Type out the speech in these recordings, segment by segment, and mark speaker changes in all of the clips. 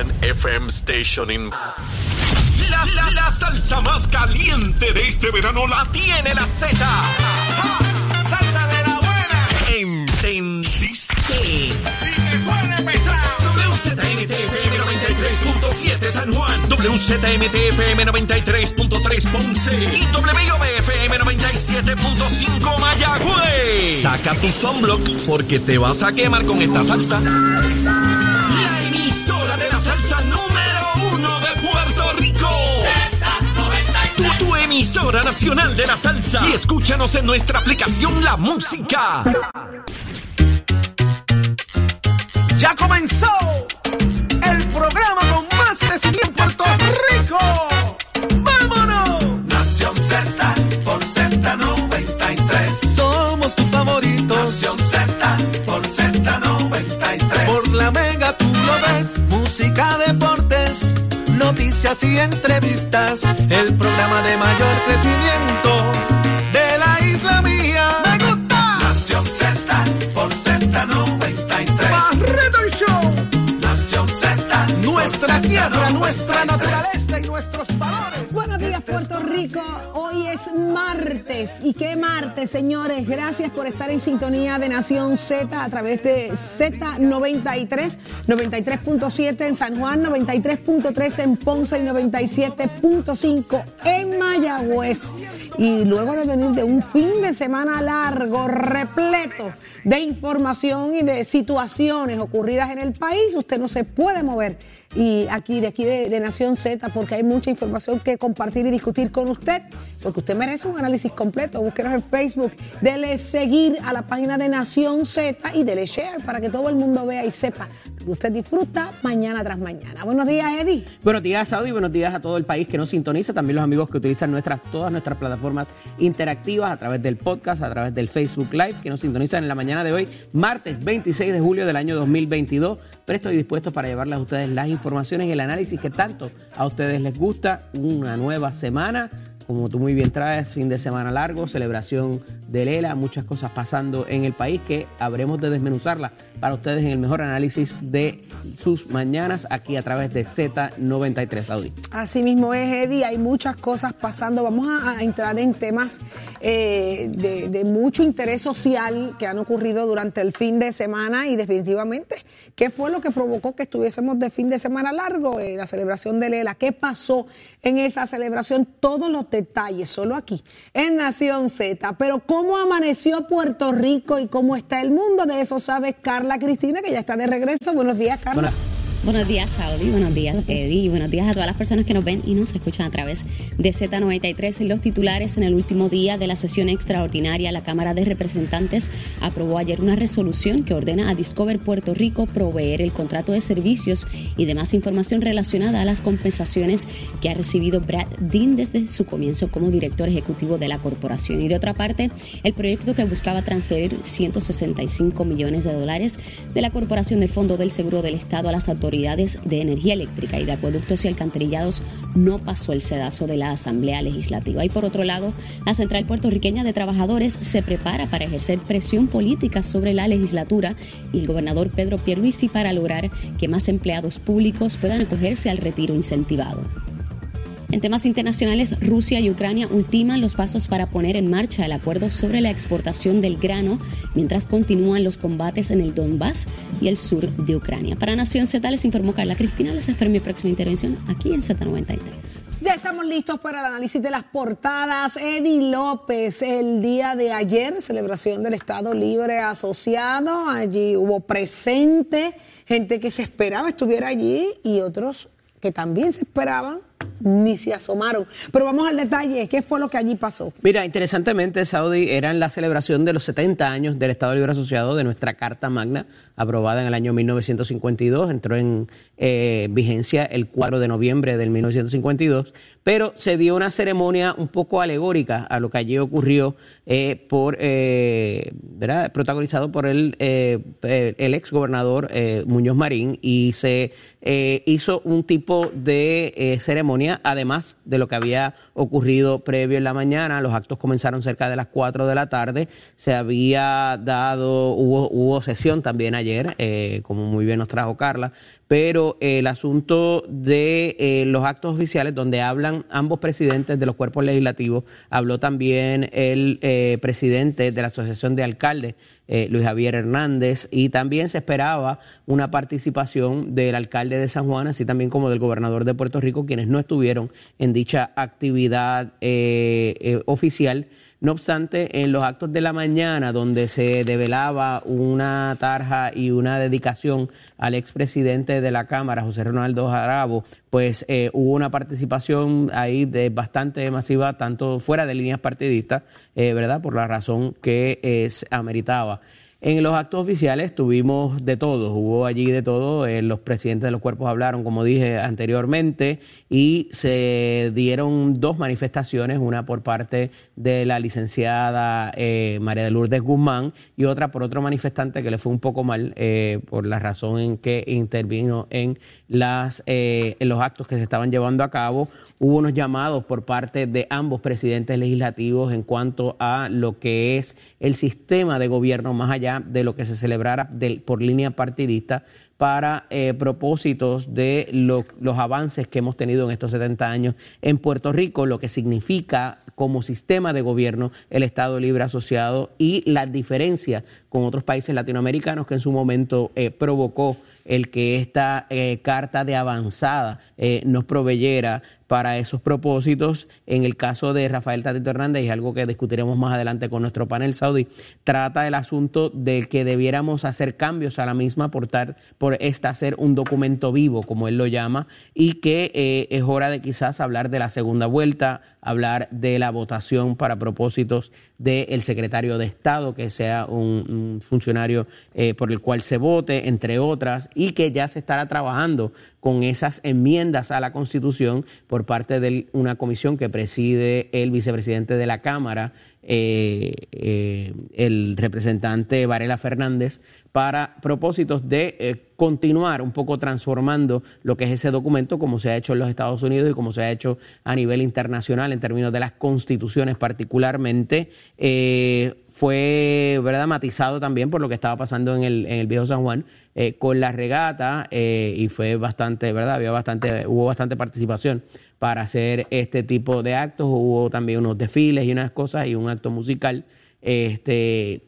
Speaker 1: FM Station in... La, la, la salsa más caliente de este verano la tiene la Z. ¡Salsa de la buena! ¿Entendiste?
Speaker 2: ¡Y que suene pesado!
Speaker 1: WZMTFM 93.7 San Juan, WZMTFM 93.3 Ponce y WIOBFM 97.5 Mayagüez. Saca tu sunblock porque te vas a quemar con esta salsa. La emisora nacional de la salsa. Y escúchanos en nuestra aplicación La Música.
Speaker 3: Ya comenzó y entrevistas. El programa de mayor crecimiento ¿Y
Speaker 4: qué martes, señores? Gracias por estar en sintonía de Nación Z a través de Z93, 93.7 en San Juan, 93.3 en Ponce y 97.5 en Mayagüez. Y luego de venir de un fin de semana largo, repleto de información y de situaciones ocurridas en el país, usted no se puede mover y aquí de aquí de, Nación Z porque hay mucha información que compartir y discutir con usted porque usted merece un análisis completo búsquenos en Facebook dele seguir a la página de Nación Z y dele share para que todo el mundo vea y sepa lo que usted disfruta mañana tras mañana buenos días Eddie
Speaker 5: Buenos días, Saudi. Buenos días a todo el país que nos sintoniza. También los amigos que utilizan nuestras, todas nuestras plataformas interactivas a través del podcast, a través del Facebook Live, que nos sintonizan en la mañana de hoy, martes 26 de julio del año 2022. Pero estoy dispuesto para llevarles a ustedes las informaciones y el análisis que tanto a ustedes les gusta. Una nueva semana. Como tú muy bien traes, fin de semana largo, celebración de Lela, muchas cosas pasando en el país que habremos de desmenuzarlas para ustedes en el mejor análisis de sus mañanas aquí a través de Z93 Audi.
Speaker 4: Así mismo es, Eddie, hay muchas cosas pasando. Vamos a, entrar en temas eh, de, mucho interés social que han ocurrido durante el fin de semana y definitivamente, ¿qué fue lo que provocó que estuviésemos de fin de semana largo en la celebración de Lela? ¿Qué pasó en esa celebración? Todos los detalles, solo aquí, en Nación Z. Pero ¿cómo amaneció Puerto Rico y cómo está el mundo? De eso sabe Carla Cristina, que ya está de regreso. Buenos días, Carla.
Speaker 5: Buenas.
Speaker 6: Buenos días, Saudi. Buenos días, Eddie. Y buenos días a todas las personas que nos ven y nos escuchan a través de Z93. En los titulares, en el último día de la sesión extraordinaria, la Cámara de Representantes aprobó ayer una resolución que ordena a Discover Puerto Rico proveer el contrato de servicios y demás información relacionada a las compensaciones que ha recibido Brad Dean desde su comienzo como director ejecutivo de la corporación. Y de otra parte, el proyecto que buscaba transferir 165 millones de dólares de la Corporación del Fondo del Seguro del Estado a las autoridades de energía eléctrica y de acueductos y alcantarillados no pasó el sedazo de la Asamblea Legislativa. Y por otro lado, la Central Puertorriqueña de Trabajadores se prepara para ejercer presión política sobre la legislatura y el gobernador Pedro Pierluisi para lograr que más empleados públicos puedan acogerse al retiro incentivado. En temas internacionales, Rusia y Ucrania ultiman los pasos para poner en marcha el acuerdo sobre la exportación del grano mientras continúan los combates en el Donbass y el sur de Ucrania. Para Nación Z les informó Carla Cristina. Les espero mi próxima intervención aquí en Z93.
Speaker 4: Ya estamos listos para el análisis de las portadas. Eddie López, el día de ayer, celebración del Estado Libre Asociado. Allí hubo presente gente que se esperaba estuviera allí y otros que también se esperaban ni se asomaron. Pero vamos al detalle, ¿qué fue lo que allí pasó?
Speaker 5: Mira, interesantemente, Saudi era en la celebración de los 70 años del Estado Libre Asociado de nuestra Carta Magna, aprobada en el año 1952, entró en eh, vigencia el 4 de noviembre del 1952, pero se dio una ceremonia un poco alegórica a lo que allí ocurrió, eh, por, eh, protagonizado por el, el ex gobernador Muñoz Marín, y se hizo un tipo de ceremonia además de lo que había ocurrido previo en la mañana. Los actos comenzaron cerca de las 4 de la tarde. Se había dado, hubo, hubo sesión también ayer, eh, como muy bien nos trajo Carla, pero el asunto de eh, los actos oficiales donde hablan ambos presidentes de los cuerpos legislativos, habló también el eh, presidente de la Asociación de Alcaldes, eh, Luis Javier Hernández, y también se esperaba una participación del alcalde de San Juan, así también como del gobernador de Puerto Rico, quienes no estuvieron en dicha actividad oficial. No obstante, en los actos de la mañana, donde se develaba una tarja y una dedicación al expresidente de la Cámara, José Ronaldo Jarabo, pues eh, hubo una participación ahí de bastante masiva, tanto fuera de líneas partidistas, eh, ¿verdad? Por la razón que eh, ameritaba. En los actos oficiales tuvimos de todo, hubo allí de todo, eh, los presidentes de los cuerpos hablaron, como dije anteriormente, y se dieron dos manifestaciones, una por parte de la licenciada eh, María de Lourdes Guzmán y otra por otro manifestante que le fue un poco mal eh, por la razón en que intervino en, las, en los actos que se estaban llevando a cabo. Hubo unos llamados por parte de ambos presidentes legislativos en cuanto a lo que es el sistema de gobierno más allá de lo que se celebrara por línea partidista para eh, propósitos de los avances que hemos tenido en estos 70 años en Puerto Rico, lo que significa como sistema de gobierno el Estado Libre Asociado y las diferencias con otros países latinoamericanos que en su momento eh, provocó el que esta eh, carta de avanzada nos proveyera para esos propósitos. En el caso de Rafael Tatito Hernández, algo que discutiremos más adelante con nuestro panel saudí, trata el asunto de que debiéramos hacer cambios a la misma por, por esta ser un documento vivo, como él lo llama, y que eh, es hora de quizás hablar de la segunda vuelta, hablar de la votación para propósitos del secretario de Estado, que sea un, funcionario eh, por el cual se vote, entre otras, y que ya se estará trabajando con esas enmiendas a la Constitución por parte de una comisión que preside el vicepresidente de la Cámara, eh, eh, el representante Varela Fernández, para propósitos de eh, continuar un poco transformando lo que es ese documento, como se ha hecho en los Estados Unidos y como se ha hecho a nivel internacional en términos de las constituciones particularmente fue ¿verdad? matizado también por lo que estaba pasando en el, en el Viejo San Juan eh, con la regata eh, y fue bastante, ¿verdad? Había bastante, hubo bastante participación para hacer este tipo de actos. Hubo también unos desfiles y unas cosas y un acto musical. Este,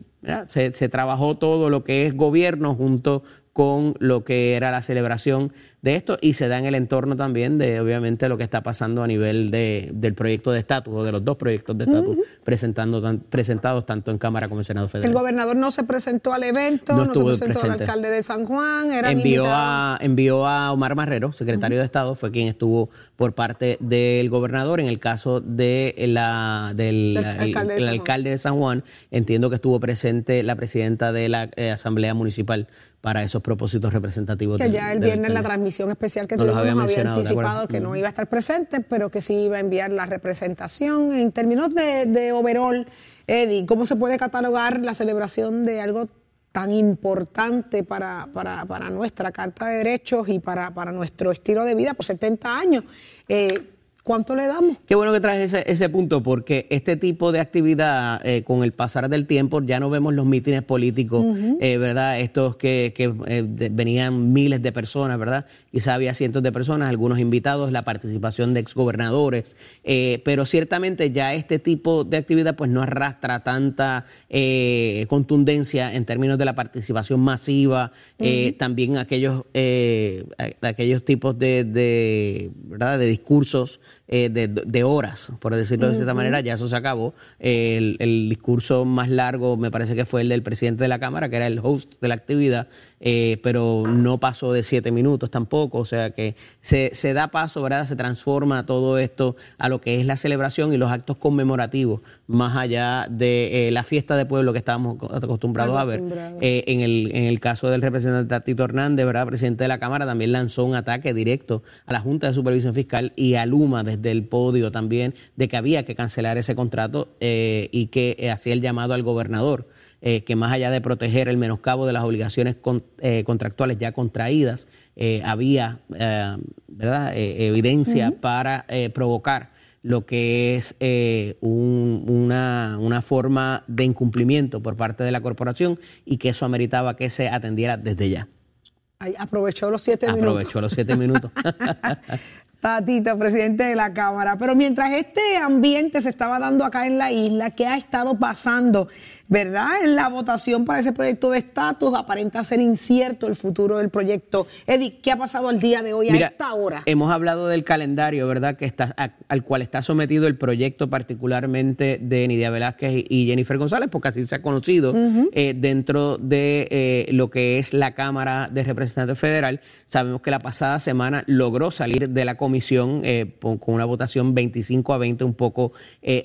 Speaker 5: se, se, trabajó todo lo que es gobierno junto con lo que era la celebración de esto y se da en el entorno también de obviamente lo que está pasando a nivel de, del proyecto de estatus o de los dos proyectos de estatus presentando presentados tanto en Cámara como en Senado Federal.
Speaker 4: El gobernador no se presentó al evento, no, se presentó al alcalde de San Juan, era
Speaker 5: envió a envió a Omar Marrero, secretario de Estado, fue quien estuvo por parte del gobernador. En el caso de la del, alcalde, de alcalde, de San Juan, entiendo que estuvo presente la presidenta de la eh, Asamblea Municipal para esos propósitos representativos.
Speaker 4: Que ya el viernes la transmisión especial que tuvimos había, anticipado que no iba a estar presente, pero que sí iba a enviar la representación. En términos de, de overall, Eddie, ¿cómo se puede catalogar la celebración de algo tan importante para, para, para nuestra Carta de Derechos y para, para nuestro estilo de vida por 70 años? Eh, ¿Cuánto le damos?
Speaker 5: Qué bueno que traes ese, ese punto, porque este tipo de actividad, eh, con el pasar del tiempo, ya no vemos los mítines políticos, eh, ¿verdad? Estos que, que eh, venían miles de personas, ¿verdad? Quizá había cientos de personas, algunos invitados, la participación de exgobernadores, pero ciertamente ya este tipo de actividad pues no arrastra tanta contundencia en términos de la participación masiva, también aquellos, aquellos tipos de, de, ¿verdad? de discursos eh, de, horas, por decirlo de cierta manera, ya eso se acabó. El, el, discurso más largo me parece que fue el del presidente de la Cámara, que era el host de la actividad, eh, pero no pasó de siete minutos tampoco, o sea que se, se, da paso, ¿verdad? Se transforma todo esto a lo que es la celebración y los actos conmemorativos, más allá de eh, la fiesta de pueblo que estábamos acostumbrados a ver. Eh, en, el, en el caso del representante Tito Hernández, ¿verdad? Presidente de la Cámara, también lanzó un ataque directo a la Junta de Supervisión Fiscal y a Luma desde el podio también de que había que cancelar ese contrato y que hacía el llamado al gobernador eh, que más allá de proteger el menoscabo de las obligaciones eh, contractuales ya contraídas, eh, había ¿verdad? evidencia para provocar lo que es una, una, forma de incumplimiento por parte de la corporación y que eso ameritaba que se atendiera desde ya.
Speaker 4: aprovechó los siete minutos.
Speaker 5: Aprovechó los siete minutos.
Speaker 4: Tatito, presidente de la Cámara. Pero mientras este ambiente se estaba dando acá en la isla, ¿qué ha estado pasando ¿verdad? En la votación para ese proyecto de estatus aparenta ser incierto el futuro del proyecto. Eddie, ¿qué ha pasado al día de hoy a esta hora?
Speaker 5: Hemos hablado del calendario, ¿verdad? Que está, al cual está sometido el proyecto particularmente de Nidia Velázquez y Jennifer González, porque así se ha conocido eh, dentro de eh, lo que es la Cámara de Representantes Federal. Sabemos que la pasada semana logró salir de la comisión eh, con una votación 25 a 20 un poco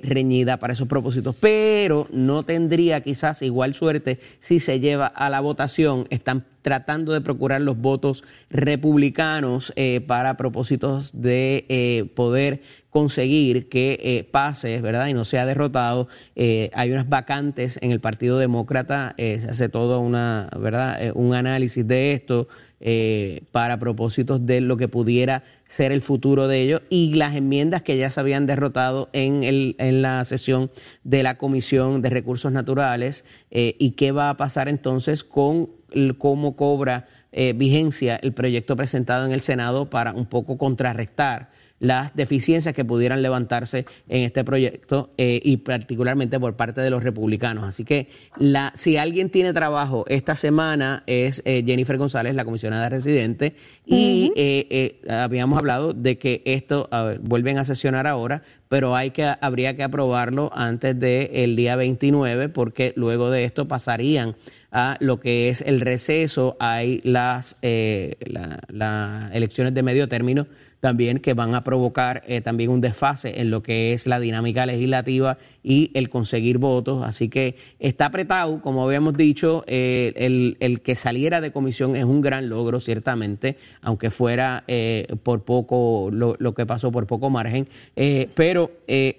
Speaker 5: reñida para esos propósitos, pero no tendría quizás igual suerte si se lleva a la votación. Están tratando de procurar los votos republicanos eh, para propósitos de eh, poder conseguir que eh, pase, ¿verdad? Y no sea derrotado. hay unas vacantes en el Partido Demócrata, se hace todo una, ¿verdad? un análisis de esto. Eh, para propósitos de lo que pudiera ser el futuro de ellos y las enmiendas que ya se habían derrotado en, el, en la sesión de la Comisión de Recursos Naturales eh, y qué va a pasar entonces con cómo cobra eh, vigencia el proyecto presentado en el Senado para un poco contrarrestar las deficiencias que pudieran levantarse en este proyecto eh, y particularmente por parte de los republicanos. Así que la, si alguien tiene trabajo esta semana es eh, Jennifer González, la comisionada residente, y eh, habíamos hablado de que esto vuelven a sesionar ahora, pero hay que, habría que aprobarlo antes del día 29 porque luego de esto pasarían a lo que es el receso, hay las, las elecciones de medio término también que van a provocar eh, también un desfase en lo que es la dinámica legislativa y el conseguir votos. Así que está apretado, como habíamos dicho, eh, el, que saliera de comisión es un gran logro, ciertamente, aunque fuera eh, por poco lo, lo, que pasó por poco margen. pero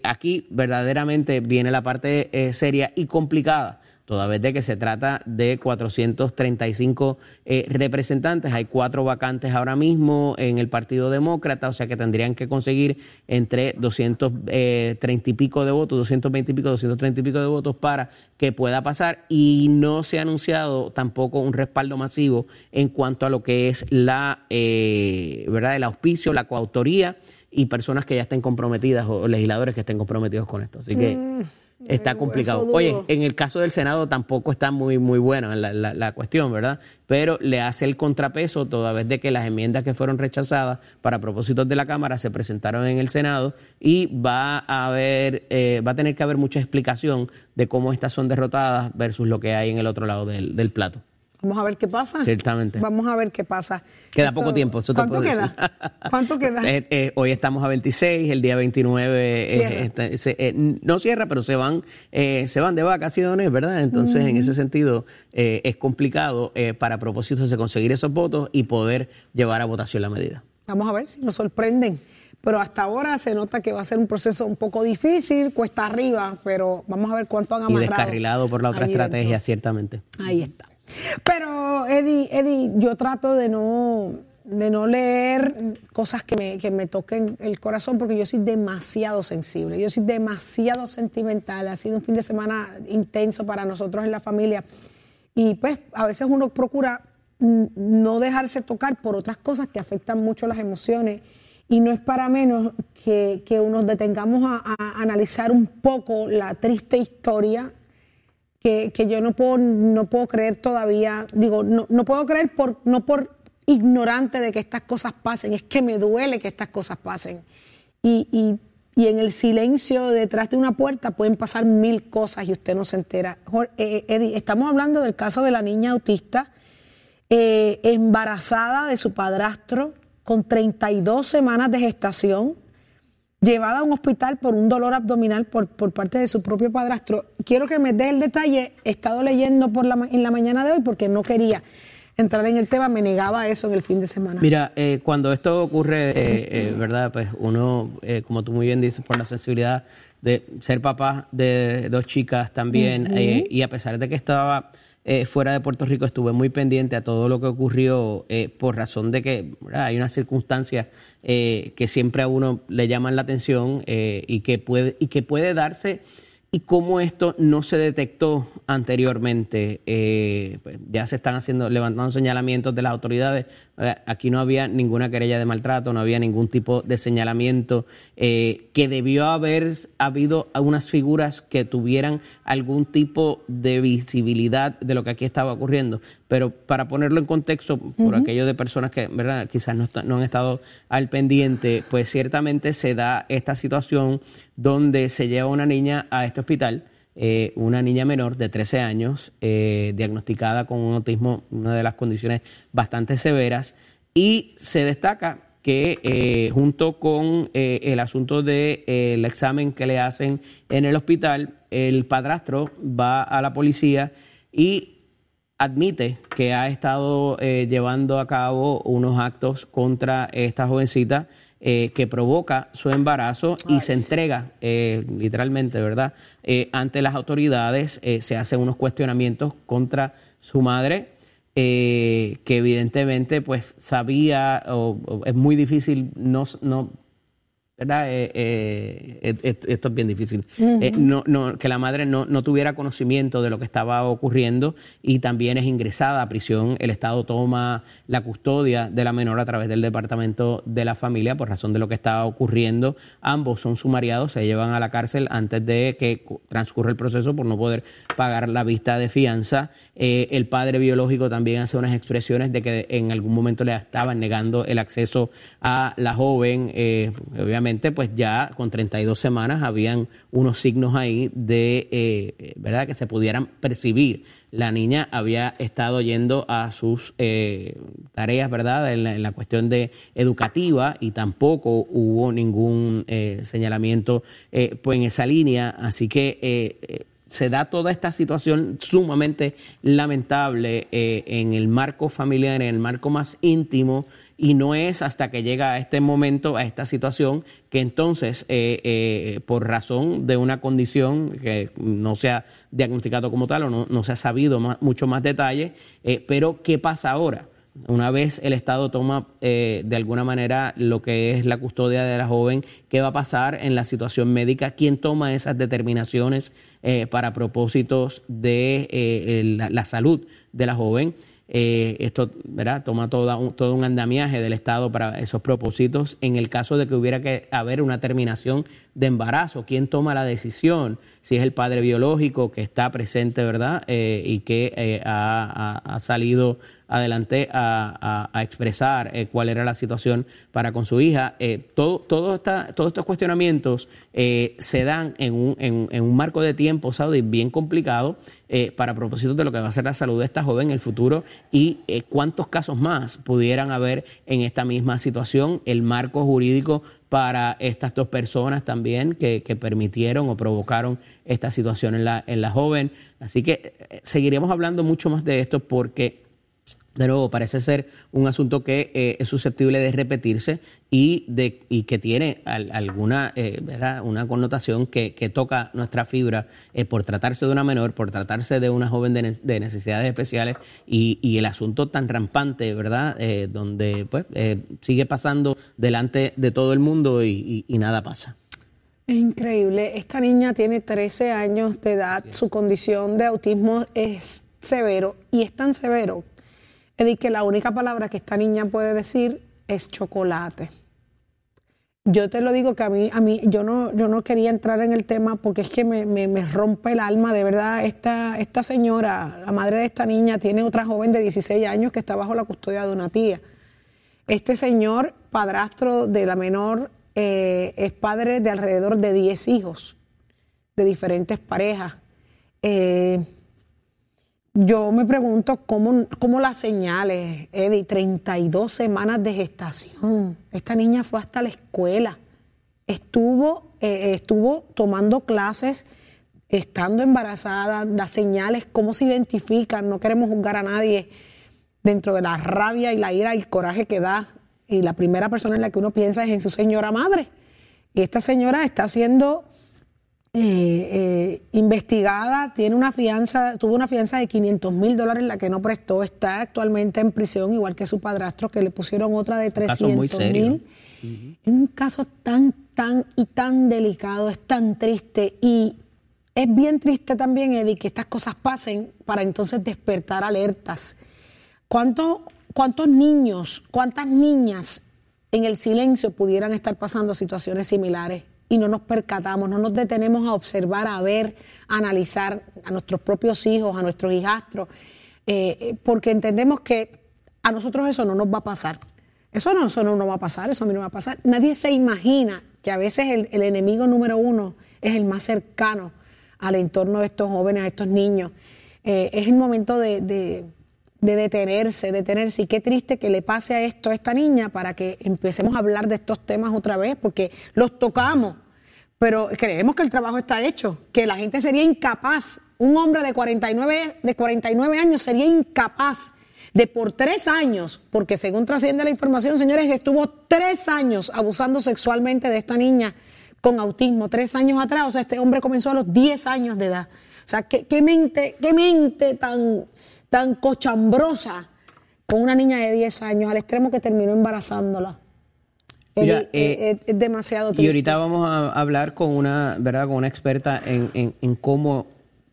Speaker 5: aquí verdaderamente viene la parte seria y complicada toda vez de que se trata de 435 eh, representantes. Hay cuatro vacantes ahora mismo en el Partido Demócrata, o sea que tendrían que conseguir entre 230 eh, y pico de votos, 220 y pico, 230 y pico de votos para que pueda pasar y no se ha anunciado tampoco un respaldo masivo en cuanto a lo que es la, eh, ¿verdad?, el auspicio, la coautoría y personas que ya estén comprometidas o legisladores que estén comprometidos con esto. Así que... Mm. Está complicado. Oye, en el caso del Senado tampoco está muy, muy buena la, la, cuestión, ¿verdad? Pero le hace el contrapeso toda vez de que las enmiendas que fueron rechazadas para propósitos de la Cámara se presentaron en el Senado y va a haber, eh, va a tener que haber mucha explicación de cómo estas son derrotadas versus lo que hay en el otro lado del, del plato.
Speaker 4: Vamos a ver qué pasa.
Speaker 5: Ciertamente.
Speaker 4: Vamos a ver qué pasa.
Speaker 5: Queda poco tiempo.
Speaker 4: ¿Cuánto queda? ¿Cuánto queda?
Speaker 5: Eh, eh, hoy estamos a 26, el día 29 eh, no cierra, pero se van, se van de vacaciones, ¿verdad? Entonces, en ese sentido, es complicado para propósitos de conseguir esos votos y poder llevar a votación la medida.
Speaker 4: Vamos a ver si nos sorprenden. Pero hasta ahora se nota que va a ser un proceso un poco difícil, cuesta arriba, pero vamos a ver cuánto han amarrado.
Speaker 5: Y descarrilado por la otra estrategia, ciertamente.
Speaker 4: Ahí está. Pero, Eddie, Eddie, yo trato de no, de no leer cosas que me, que me toquen el corazón porque yo soy demasiado sensible, yo soy demasiado sentimental. Ha sido un fin de semana intenso para nosotros en la familia. Y pues a veces uno procura no dejarse tocar por otras cosas que afectan mucho las emociones. Y no es para menos que, que nos detengamos a, a analizar un poco la triste historia que, yo no puedo, no puedo creer todavía, digo, no, no puedo creer por, no por ignorante de que estas cosas pasen, es que me duele que estas cosas pasen. Y, y, y en el silencio detrás de una puerta pueden pasar mil cosas y usted no se entera. Eh, Eddie, estamos hablando del caso de la niña autista eh, embarazada de su padrastro con 32 semanas de gestación llevada a un hospital por un dolor abdominal por, por parte de su propio padrastro. Quiero que me dé el detalle, he estado leyendo por la, en la mañana de hoy porque no quería entrar en el tema, me negaba eso en el fin de semana.
Speaker 5: Mira, eh, cuando esto ocurre, eh, eh, ¿verdad? Pues uno, como tú muy bien dices, por la sensibilidad de ser papá de dos chicas también, y a pesar de que estaba eh, fuera de Puerto Rico estuve muy pendiente a todo lo que ocurrió eh, por razón de que hay unas circunstancias eh, que siempre a uno le llaman la atención y, que puede, y que puede darse y cómo esto no se detectó anteriormente. Eh, pues ya se están haciendo, levantando señalamientos de las autoridades. Aquí no había ninguna querella de maltrato, no había ningún tipo de señalamiento, eh, que debió haber habido algunas figuras que tuvieran algún tipo de visibilidad de lo que aquí estaba ocurriendo. Pero para ponerlo en contexto, por aquello de personas que ¿verdad? quizás no, no han estado al pendiente, pues ciertamente se da esta situación donde se lleva una niña a este hospital, eh, una niña menor de 13 años, eh, diagnosticada con un autismo, una de las condiciones bastante severas, y se destaca que eh, junto con el asunto del examen que le hacen en el hospital, el padrastro va a la policía y admite que ha estado llevando a cabo unos actos contra esta jovencita eh, que provoca su embarazo y se entrega eh, literalmente, ¿verdad? Eh, ante las autoridades se hacen unos cuestionamientos contra su madre. que evidentemente pues sabía o, es muy difícil no, no ¿verdad? Eh, eh, eh, esto es bien difícil. no, no, que la madre no, no, tuviera conocimiento de lo que estaba ocurriendo y también es ingresada a prisión. El Estado toma la custodia de la menor a través del Departamento de la Familia por razón de lo que estaba ocurriendo. Ambos son sumariados, se llevan a la cárcel antes de que transcurra el proceso por no poder pagar la vista de fianza. el padre biológico también hace unas expresiones de que en algún momento le estaban negando el acceso a la joven, obviamente pues ya con 32 semanas habían unos signos ahí de, eh, ¿verdad?, que se pudieran percibir. La niña había estado yendo a sus eh, tareas, ¿verdad?, en la, cuestión de educativa y tampoco hubo ningún eh, señalamiento pues en esa línea. Así que se da toda esta situación sumamente lamentable en el marco familiar, en el marco más íntimo y no es hasta que llega a este momento, a esta situación, que entonces, eh, eh, por razón de una condición que no se ha diagnosticado como tal o no, se ha sabido mucho más detalle, eh, pero ¿qué pasa ahora? Una vez el Estado toma de alguna manera lo que es la custodia de la joven, ¿qué va a pasar en la situación médica? ¿Quién toma esas determinaciones para propósitos de la salud de la joven? Eh, esto ¿verdad? toma todo un andamiaje del Estado para esos propósitos. En el caso de que hubiera que haber una terminación de embarazo, ¿quién toma la decisión? Si es el padre biológico que está presente, ¿verdad? Eh, y que eh, ha, salido adelante a, expresar cuál era la situación para con su hija. todo, todo todos estos cuestionamientos se dan en un, en, un marco de tiempo, Saudi, bien complicado eh, para propósito de lo que va a ser la salud de esta joven en el futuro y eh, cuántos casos más pudieran haber en esta misma situación, el marco jurídico para estas dos personas también que, permitieron o provocaron esta situación en la, en la joven. Así que eh, seguiremos hablando mucho más de esto porque de nuevo, parece ser un asunto que eh, es susceptible de repetirse y, de, y que tiene alguna eh, ¿verdad? una connotación que, toca nuestra fibra eh, por tratarse de una menor, por tratarse de una joven de, necesidades especiales y, el asunto tan rampante, ¿verdad? donde pues sigue pasando delante de todo el mundo y, nada pasa.
Speaker 4: Es increíble. Esta niña tiene 13 años de edad, su condición de autismo es severo y es tan severo Que la única palabra que esta niña puede decir es chocolate. Yo te lo digo que a mí, a mí, yo no, yo no quería entrar en el tema porque es que me, rompe el alma, de verdad. Esta, esta señora, la madre de esta niña, tiene otra joven de 16 años que está bajo la custodia de una tía. Este señor, padrastro de la menor, eh, es padre de alrededor de 10 hijos de diferentes parejas. Eh, yo me pregunto cómo, cómo las señales, Eddie, 32 semanas de gestación. Esta niña fue hasta la escuela. Estuvo, eh, estuvo tomando clases, estando embarazada, las señales, cómo se identifican. No queremos juzgar a nadie dentro de la rabia y la ira y el coraje que da. Y la primera persona en la que uno piensa es en su señora madre. Y esta señora está siendo eh, investigada, tiene una fianza, tuvo una fianza de 500 mil dólares la que no prestó, está actualmente en prisión, igual que su padrastro, que le pusieron otra de 300 mil. Es un caso tan, tan y tan delicado, es tan triste y es bien triste también, Eddie, que estas cosas pasen para entonces despertar alertas. ¿Cuánto, ¿Cuántos niños, cuántas niñas en el silencio pudieran estar pasando situaciones similares? Y no nos percatamos, no nos detenemos a observar, a ver, a analizar a nuestros propios hijos, a nuestros hijastros, eh, eh, porque entendemos que a nosotros eso no nos va a pasar. Eso no, eso no nos va a pasar, eso a mí no va a pasar. Nadie se imagina que a veces el, enemigo número uno es el más cercano al entorno de estos jóvenes, a estos niños. Eh, es el momento de, de, detenerse, detenerse. Y qué triste que le pase a esto a esta niña para que empecemos a hablar de estos temas otra vez, porque los tocamos, pero creemos que el trabajo está hecho, que la gente sería incapaz, un hombre de 49, de 49 años sería incapaz de por tres años, porque según trasciende la información, señores, estuvo tres años abusando sexualmente de esta niña con autismo, tres años atrás, o sea, este hombre comenzó a los 10 años de edad. O sea, qué, qué mente, qué mente tan, tan cochambrosa con una niña de 10 años, al extremo que terminó embarazándola.
Speaker 5: Eh, es, demasiado triste. Y ahorita vamos a hablar con una, ¿verdad? Con una experta en, en cómo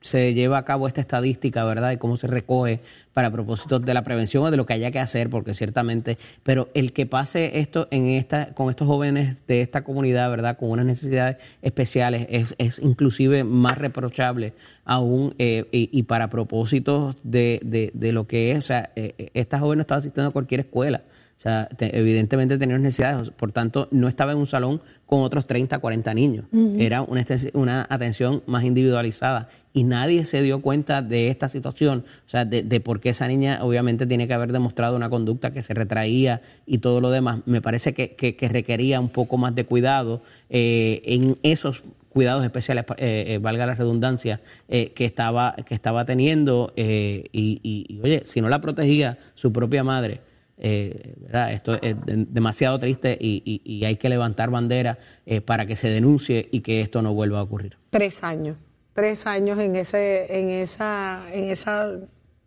Speaker 5: se lleva a cabo esta estadística, ¿verdad? Y cómo se recoge para propósitos de la prevención o de lo que haya que hacer, porque ciertamente, pero el que pase esto en esta, con estos jóvenes de esta comunidad, ¿verdad? Con unas necesidades especiales, es, es inclusive más reprochable aún eh, y, para propósitos de, de, lo que es, o sea, eh, eh, esta joven estaba asistiendo a cualquier escuela. O sea, evidentemente tenía necesidades, por tanto, no estaba en un salón con otros 30, 40 niños. Era una, una, atención más individualizada y nadie se dio cuenta de esta situación, o sea, de, de, por qué esa niña obviamente tiene que haber demostrado una conducta que se retraía y todo lo demás. Me parece que, que, requería un poco más de cuidado eh, en esos cuidados especiales, eh, eh, valga la redundancia, que, estaba, que estaba teniendo y, y, oye, si no la protegía su propia madre, eh, Esto es demasiado triste y, hay que levantar bandera eh, para que se denuncie y que esto no vuelva a ocurrir.
Speaker 4: Tres años, tres años en ese, en esa, en esa,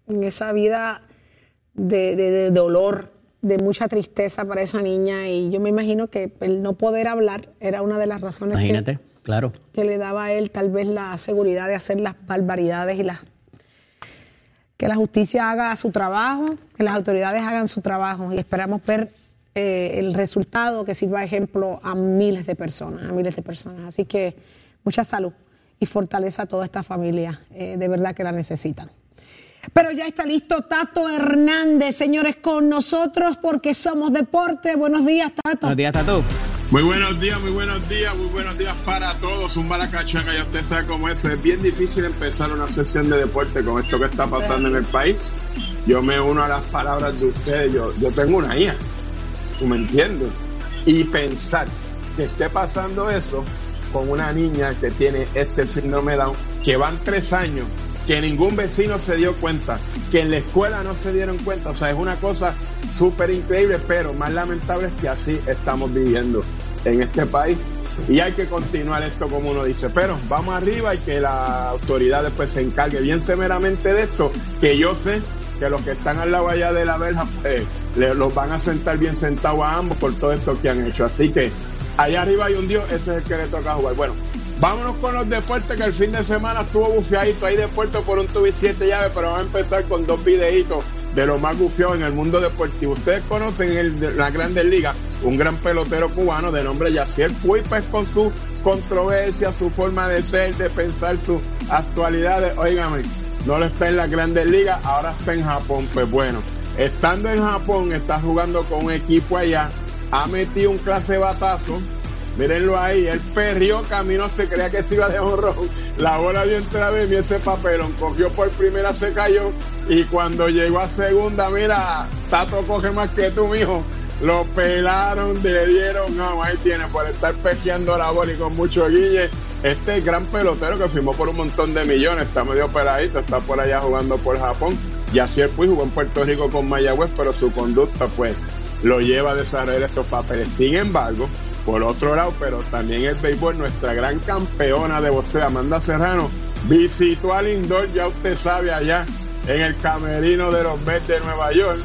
Speaker 4: en esa vida de, dolor, de mucha tristeza para esa niña y yo me imagino que el no poder hablar era una de las razones
Speaker 5: que, claro.
Speaker 4: que le daba a él tal vez la seguridad de hacer las barbaridades y las que la justicia haga su trabajo, que las autoridades hagan su trabajo y esperamos ver eh, el resultado que sirva de ejemplo a miles de personas, a miles de personas. Así que mucha salud y fortaleza a toda esta familia, eh, de verdad que la necesitan. Pero ya está listo Tato Hernández, señores, con nosotros porque somos deporte. Buenos días, Tato.
Speaker 5: Buenos días, Tato.
Speaker 7: Muy buenos días, muy buenos días, muy buenos días para todos. Un balacachanga, ya usted sabe cómo es. Es bien difícil empezar una sesión de deporte con esto que está pasando en el país. Yo me uno a las palabras de ustedes. Yo, yo tengo una hija, ¿tú me entiendes? Y pensar que esté pasando eso con una niña que tiene este síndrome Down, que van tres años que ningún vecino se dio cuenta, que en la escuela no se dieron cuenta. O sea, es una cosa súper increíble, pero más lamentable es que así estamos viviendo en este país. Y hay que continuar esto como uno dice. Pero vamos arriba y que la autoridad después se encargue bien severamente de esto, que yo sé que los que están al lado allá de la verja pues, los van a sentar bien sentados a ambos por todo esto que han hecho. Así que allá arriba hay un Dios, ese es el que le toca jugar. Bueno, Vámonos con los deportes que el fin de semana estuvo bufiadito. Hay deportes por un tubo y siete llaves, pero vamos a empezar con dos videitos de lo más bufiado en el mundo deportivo. Ustedes conocen en la Grandes Ligas un gran pelotero cubano de nombre Yacier Puy, pues con su controversia, su forma de ser, de pensar, sus actualidades. Óigame, no lo está en la Grandes Ligas, ahora está en Japón. Pues bueno, estando en Japón, está jugando con un equipo allá, ha metido un clase batazo Mírenlo ahí, el perrió, camino, se creía que se iba de honro. La bola dio otra vez y ese papelón cogió por primera, se cayó. Y cuando llegó a segunda, mira, Tato coge más que tú, mijo. Lo pelaron, le dieron, no, ahí tiene, por estar pequeando la bola y con mucho guille. Este gran pelotero que firmó por un montón de millones, está medio peladito, está por allá jugando por Japón. Y así el jugó en Puerto Rico con Mayagüez, pero su conducta, pues, lo lleva a desarrollar estos papeles. Sin embargo, Por otro lado, pero también el béisbol, nuestra gran campeona de boxeo, Amanda Serrano, visitó al Lindor, ya usted sabe, allá en el camerino de los Mets de Nueva York.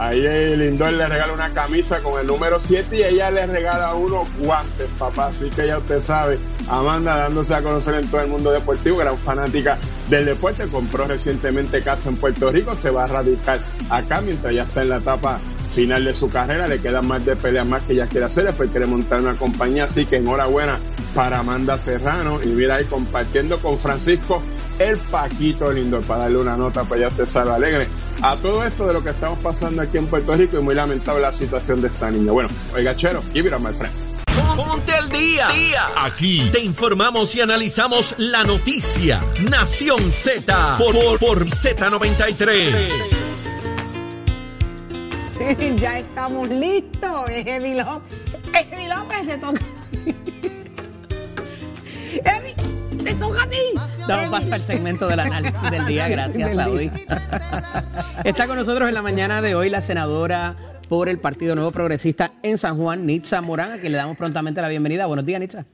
Speaker 7: Ahí Lindor le regala una camisa con el número 7 y ella le regala unos guantes, papá. Así que ya usted sabe, Amanda dándose a conocer en todo el mundo deportivo, gran fanática del deporte, compró recientemente casa en Puerto Rico, se va a radicar acá mientras ya está en la etapa final de su carrera, le quedan más de peleas más que ella quiere hacer, después quiere montar una compañía, así que enhorabuena para Amanda Serrano y mira ahí compartiendo con Francisco el Paquito Lindo para darle una nota para ya usted sabe alegre a todo esto de lo que estamos pasando aquí en Puerto Rico y muy lamentable la situación de esta niña. Bueno, oiga chero, give it my friend.
Speaker 1: Ponte al día. Aquí te informamos y analizamos la noticia. Nación Z por, por, por Z93.
Speaker 4: ya estamos listos. Eddie López. Eddie López, te toca. Eddie, te toca a ti.
Speaker 5: Damos paso al segmento del análisis del día. Gracias, Saudi. Está con nosotros en la mañana de hoy la senadora por el Partido Nuevo Progresista en San Juan, Nitza Morán, a quien le damos prontamente la bienvenida. Buenos días, Nitza.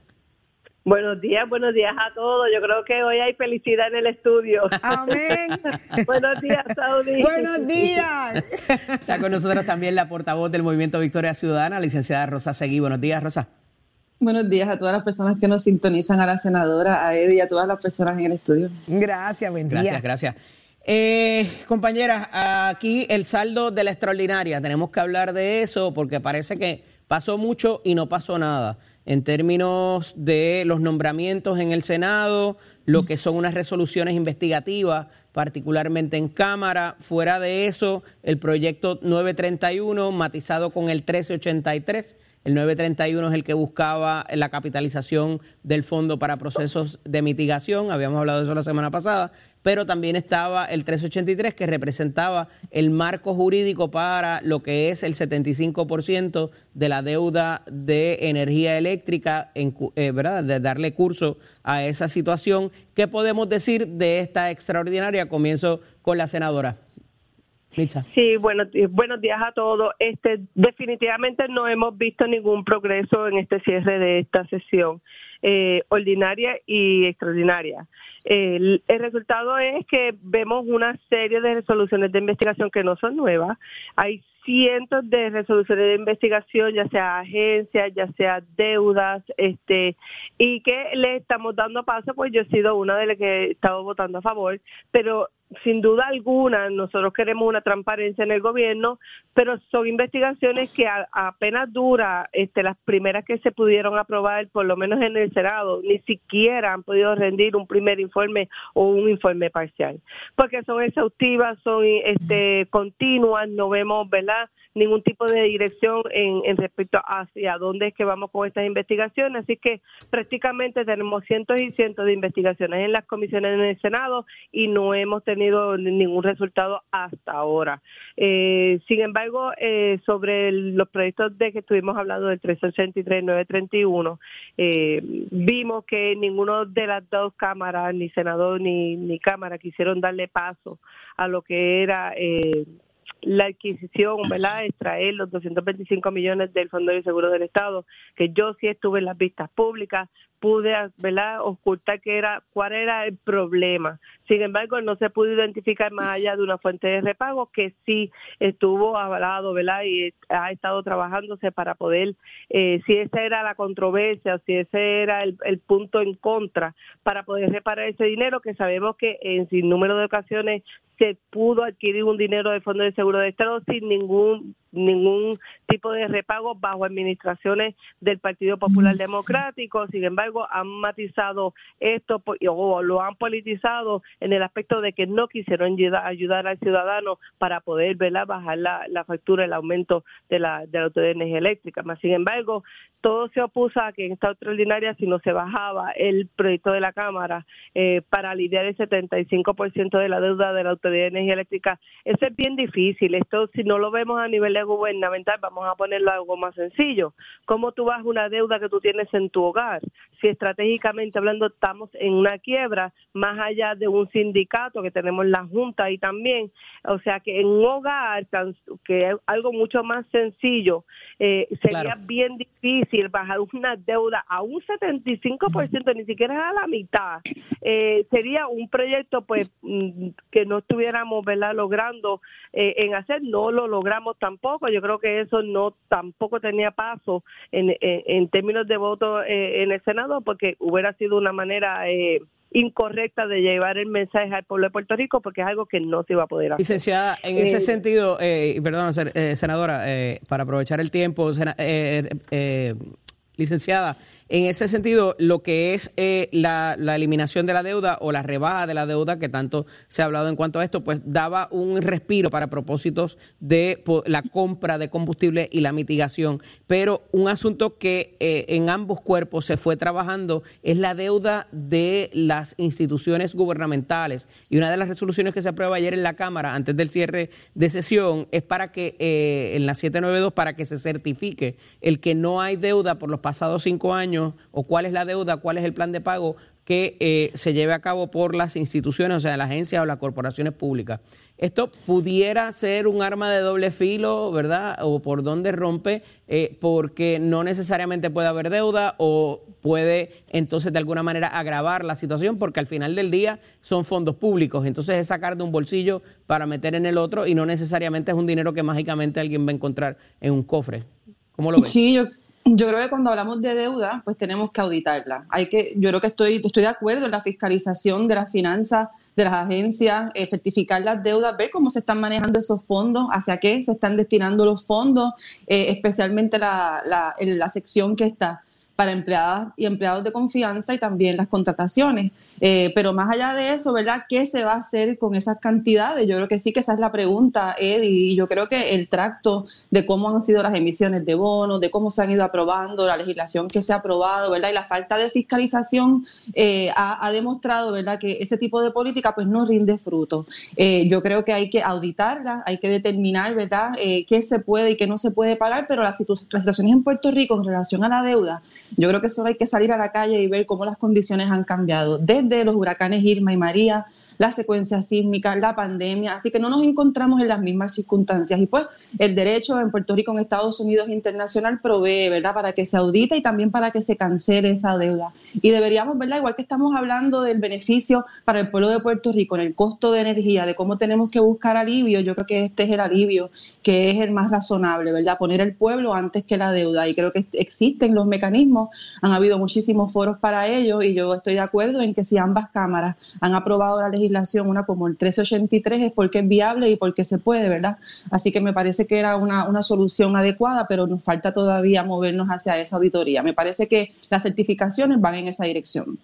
Speaker 8: Buenos días, buenos días a todos. Yo creo que hoy hay felicidad en el estudio.
Speaker 4: Amén.
Speaker 8: buenos días, Saudi.
Speaker 4: Buenos días.
Speaker 5: Está con nosotros también la portavoz del Movimiento Victoria Ciudadana, licenciada Rosa Seguí. Buenos días, Rosa.
Speaker 9: Buenos días a todas las personas que nos sintonizan, a la senadora, a Eddie y a todas las personas en el estudio.
Speaker 4: Gracias, buen día.
Speaker 5: Gracias, gracias. Eh, compañeras, aquí el saldo de la extraordinaria, tenemos que hablar de eso porque parece que pasó mucho y no pasó nada en términos de los nombramientos en el Senado, lo que son unas resoluciones investigativas, particularmente en Cámara. Fuera de eso, el proyecto 931, matizado con el 1383. El 931 es el que buscaba la capitalización del fondo para procesos de mitigación, habíamos hablado de eso la semana pasada, pero también estaba el 383 que representaba el marco jurídico para lo que es el 75% de la deuda de energía eléctrica, en, eh, ¿verdad? De darle curso a esa situación. ¿Qué podemos decir de esta extraordinaria? Comienzo con la senadora.
Speaker 8: Sí, bueno, buenos días a todos. Este, definitivamente no hemos visto ningún progreso en este cierre de esta sesión eh, ordinaria y extraordinaria. El, resultado es que vemos una serie de resoluciones de investigación que no son nuevas. Hay cientos de resoluciones de investigación, ya sea agencias, ya sea deudas, este, y que le estamos dando paso, pues yo he sido una de las que he estado votando a favor, pero sin duda alguna nosotros queremos una transparencia en el gobierno, pero son investigaciones que apenas dura este, las primeras que se pudieron aprobar, por lo menos en el Senado, ni siquiera han podido rendir un primer informe o un informe parcial, porque son exhaustivas, son este, continuas, no vemos, ¿verdad? ningún tipo de dirección en, en, respecto hacia dónde es que vamos con estas investigaciones. Así que prácticamente tenemos cientos y cientos de investigaciones en las comisiones en el Senado y no hemos tenido ningún resultado hasta ahora. Eh, sin embargo, eh, sobre los proyectos de que estuvimos hablando del 383 931, eh, vimos que ninguno de las dos cámaras, ni senador ni, ni cámara, quisieron darle paso a lo que era eh, la adquisición, ¿verdad? Extraer los 225 millones del Fondo de Seguro del Estado, que yo sí estuve en las vistas públicas, pude, ¿verdad?, ocultar que era, cuál era el problema. Sin embargo, no se pudo identificar más allá de una fuente de repago que sí estuvo avalado, ¿verdad?, y ha estado trabajándose para poder, eh, si esa era la controversia o si ese era el, el punto en contra, para poder reparar ese dinero que sabemos que en sin número de ocasiones se pudo adquirir un dinero del Fondo de Seguro de Estado sin ningún ningún tipo de repago bajo administraciones del Partido Popular Democrático. Sin embargo, han matizado esto o lo han politizado en el aspecto de que no quisieron ayudar, al ciudadano para poder bajar la, factura, el aumento de la, de la autoridad de energía eléctrica. sin embargo, todo se opuso a que en esta extraordinaria, si no se bajaba el proyecto de la Cámara eh, para aliviar el 75% de la deuda de la autoridad de energía eléctrica, eso es bien difícil. Esto, si no lo vemos a nivel de gubernamental, vamos a ponerlo algo más sencillo. ¿Cómo tú vas una deuda que tú tienes en tu hogar? Si estratégicamente hablando estamos en una quiebra, más allá de un sindicato que tenemos la Junta ahí también, o sea que en un hogar, que es algo mucho más sencillo, eh, sería bien difícil bajar una deuda a un 75%, ni siquiera a la mitad. Eh, sería un proyecto pues mm, que no estuviéramos ¿verdad? logrando eh, en hacer, no lo logramos tampoco. Yo creo que eso no tampoco tenía paso en, en, términos de voto en el Senado porque hubiera sido una manera... Eh, incorrecta de llevar el mensaje al pueblo de Puerto Rico porque es algo que no se iba a poder hacer.
Speaker 5: Licenciada, en ese eh, sentido, eh, perdón, eh, senadora, eh, para aprovechar el tiempo, licenciada, en ese sentido, lo que es eh, la, eliminación de la deuda o la rebaja de la deuda, que tanto se ha hablado en cuanto a esto, pues daba un respiro para propósitos de la compra de combustible y la mitigación. Pero un asunto que eh, en ambos cuerpos se fue trabajando es la deuda de las instituciones gubernamentales. Y una de las resoluciones que se aprueba ayer en la Cámara, antes del cierre de sesión, es para que, eh, en la 792, para que se certifique el que no hay deuda por los pasados cinco años o cuál es la deuda, cuál es el plan de pago que eh, se lleve a cabo por las instituciones, o sea, las agencias o las corporaciones públicas. Esto pudiera ser un arma de doble filo, ¿verdad? O por dónde rompe, eh, porque no necesariamente puede haber deuda o puede entonces de alguna manera agravar la situación, porque al final del día son fondos públicos, entonces es sacar de un bolsillo para meter en el otro y no necesariamente es un dinero que mágicamente alguien va a encontrar en un cofre. ¿Cómo lo ves?
Speaker 9: Sí, yo, yo creo que cuando hablamos de deuda, pues tenemos que auditarla. Hay que, yo creo que estoy, estoy de acuerdo en la fiscalización de las finanzas de las agencias, eh, certificar las deudas, ver cómo se están manejando esos fondos, hacia qué se están destinando los fondos, eh, especialmente la, la, la sección que está para empleadas y empleados de confianza y también las contrataciones. Eh, pero más allá de eso, ¿verdad? ¿Qué se va a hacer con esas cantidades? Yo creo que sí que esa es la pregunta, Eddie, y yo creo que el tracto de cómo han sido las emisiones de bonos, de cómo se han ido aprobando, la legislación que se ha aprobado, ¿verdad? Y la falta de fiscalización eh, ha, demostrado, ¿verdad? Que ese tipo de política pues no rinde fruto. Eh, yo creo que hay que auditarla, hay que determinar, ¿verdad? qué se puede y qué no se puede pagar, pero las, las situaciones en Puerto Rico en relación a la deuda, yo creo que solo hay que salir a la calle y ver cómo las condiciones han cambiado. De los huracanes Irma y María, la secuencia sísmica, la pandemia, así que no nos encontramos en las mismas circunstancias. Y pues el derecho en Puerto Rico, en Estados Unidos internacional, provee, ¿verdad?, para que se audite y también para que se cancele esa deuda. Y deberíamos, ¿verdad?, igual que estamos hablando del beneficio para el pueblo de Puerto Rico, en el costo de energía, de cómo tenemos que buscar alivio, yo creo que este es el alivio que es el más razonable, ¿verdad?, poner el pueblo antes que la deuda. Y creo que existen los mecanismos, han habido muchísimos foros para ello y yo estoy de acuerdo en que si ambas cámaras han aprobado la legislación, una como el 1383, es porque es viable y porque se puede, ¿verdad? Así que me parece que era una, una solución adecuada, pero nos falta todavía movernos hacia esa auditoría. Me parece que las certificaciones van en esa dirección.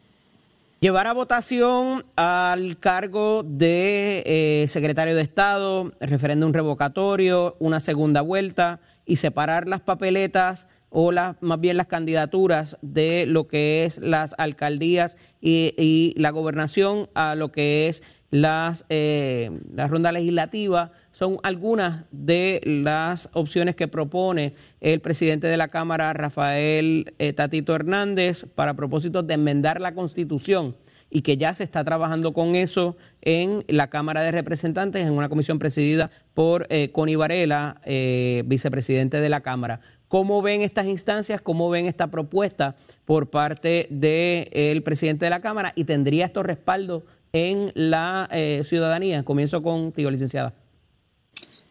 Speaker 5: Llevar a votación al cargo de eh, secretario de Estado, referéndum revocatorio, una segunda vuelta y separar las papeletas o las, más bien las candidaturas de lo que es las alcaldías y, la gobernación a lo que es las, eh, la ronda legislativa son algunas de las opciones que propone el presidente de la Cámara, Rafael eh, Tatito Hernández, para propósito de enmendar la Constitución y que ya se está trabajando con eso en la Cámara de Representantes, en una comisión presidida por eh, Connie Varela, eh, vicepresidente de la Cámara. ¿Cómo ven estas instancias? ¿Cómo ven esta propuesta por parte del presidente de la Cámara? ¿Y tendría esto respaldo en la eh, ciudadanía? Comienzo contigo, licenciada.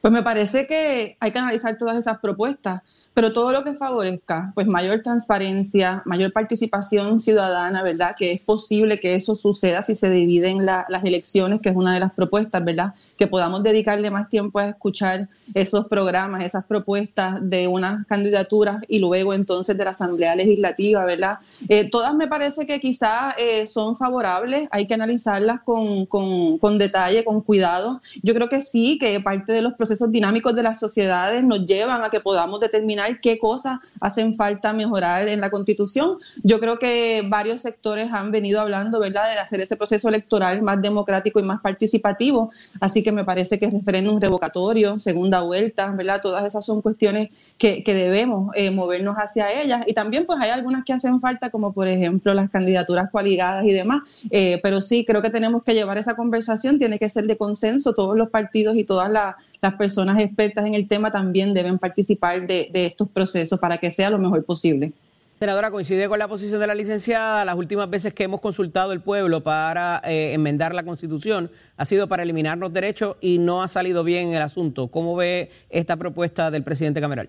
Speaker 9: Pues me parece que hay que analizar todas esas propuestas, pero todo lo que favorezca, pues mayor transparencia, mayor participación ciudadana, ¿verdad? Que es posible que eso suceda si se dividen las elecciones, que es una de las propuestas, ¿verdad? Que podamos dedicarle más tiempo a escuchar esos programas, esas propuestas de unas candidaturas y luego entonces de la Asamblea Legislativa, ¿verdad? Eh, todas me parece que quizás eh, son favorables, hay que analizarlas con, con, con detalle, con cuidado. Yo creo que sí, que parte de los procesos procesos dinámicos de las sociedades nos llevan a que podamos determinar qué cosas hacen falta mejorar en la Constitución. Yo creo que varios sectores han venido hablando, ¿verdad?, de hacer ese proceso electoral más democrático y más participativo, así que me parece que referéndum revocatorio, segunda vuelta, ¿verdad?, todas esas son cuestiones que, debemos eh, movernos hacia ellas y también pues hay algunas que hacen falta, como por ejemplo las candidaturas coaligadas y demás, eh, pero sí, creo que tenemos que llevar esa conversación, tiene que ser de consenso, todos los partidos y todas las personas expertas en el tema también deben participar de, estos procesos para que sea lo mejor posible.
Speaker 5: Senadora, coincide con la posición de la licenciada. Las últimas veces que hemos consultado el pueblo para eh, enmendar la Constitución ha sido para eliminarnos derechos y no ha salido bien el asunto. ¿Cómo ve esta propuesta del presidente Cameral?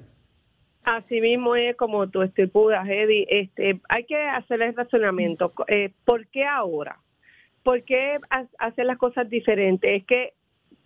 Speaker 8: Así mismo es como tú estipulas, Eddie. Este, hay que hacer el razonamiento. Eh, ¿Por qué ahora? ¿Por qué hacer las cosas diferentes? Es que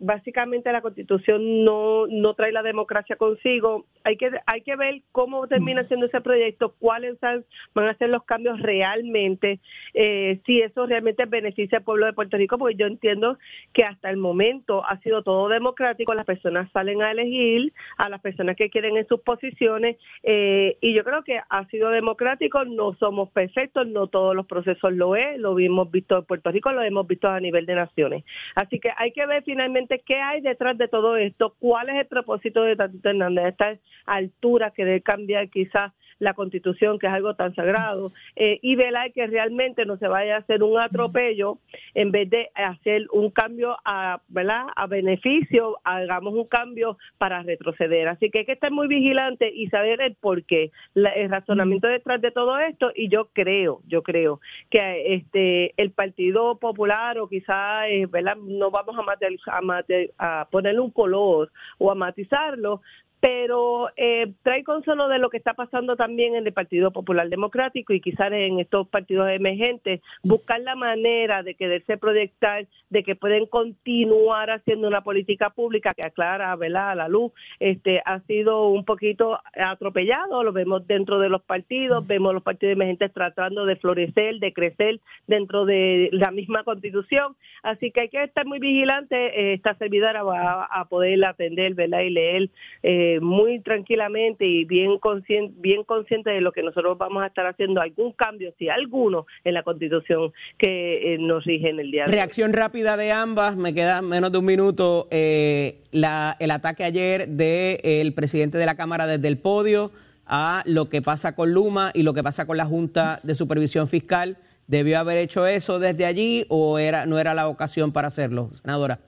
Speaker 8: básicamente la constitución no, no trae la democracia consigo. Hay que, hay que ver cómo termina siendo ese proyecto, cuáles van a ser los cambios realmente, eh, si eso realmente beneficia al pueblo de Puerto Rico, porque yo entiendo que hasta el momento ha sido todo democrático, las personas salen a elegir a las personas que quieren en sus posiciones eh, y yo creo que ha sido democrático, no somos perfectos, no todos los procesos lo es, lo hemos visto en Puerto Rico, lo hemos visto a nivel de naciones. Así que hay que ver finalmente qué hay detrás de todo esto, cuál es el propósito de Tatito Hernández esta altura que debe cambiar quizás la constitución, que es algo tan sagrado, eh, y velar que realmente no se vaya a hacer un atropello en vez de hacer un cambio a, ¿verdad? a beneficio, hagamos un cambio para retroceder. Así que hay que estar muy vigilante y saber el por qué, el razonamiento detrás de todo esto, y yo creo, yo creo que este el Partido Popular o quizás, eh, ¿verdad? no vamos a, matar, a, a ponerle un color o a matizarlo, pero eh, trae consuelo de lo que está pasando también en el Partido Popular Democrático y quizás en estos partidos emergentes, buscar la manera de quererse proyectar, de que pueden continuar haciendo una política pública que aclara, ¿verdad?, a la luz, este, ha sido un poquito atropellado, lo vemos dentro de los partidos, vemos los partidos emergentes tratando de florecer, de crecer dentro de la misma constitución, así que hay que estar muy vigilante, eh, esta servidora va a, poder atender, ¿verdad?, y leer. Eh, muy tranquilamente y bien consciente, bien consciente de lo que nosotros vamos a estar haciendo, algún cambio, si alguno, en la constitución que eh, nos rige en el día de
Speaker 5: Reacción rápida de ambas, me queda menos de un minuto. Eh, la, el ataque ayer del presidente de la Cámara desde el podio a lo que pasa con Luma y lo que pasa con la Junta de Supervisión Fiscal. ¿Debió haber hecho eso desde allí o era, no era la ocasión para hacerlo, senadora?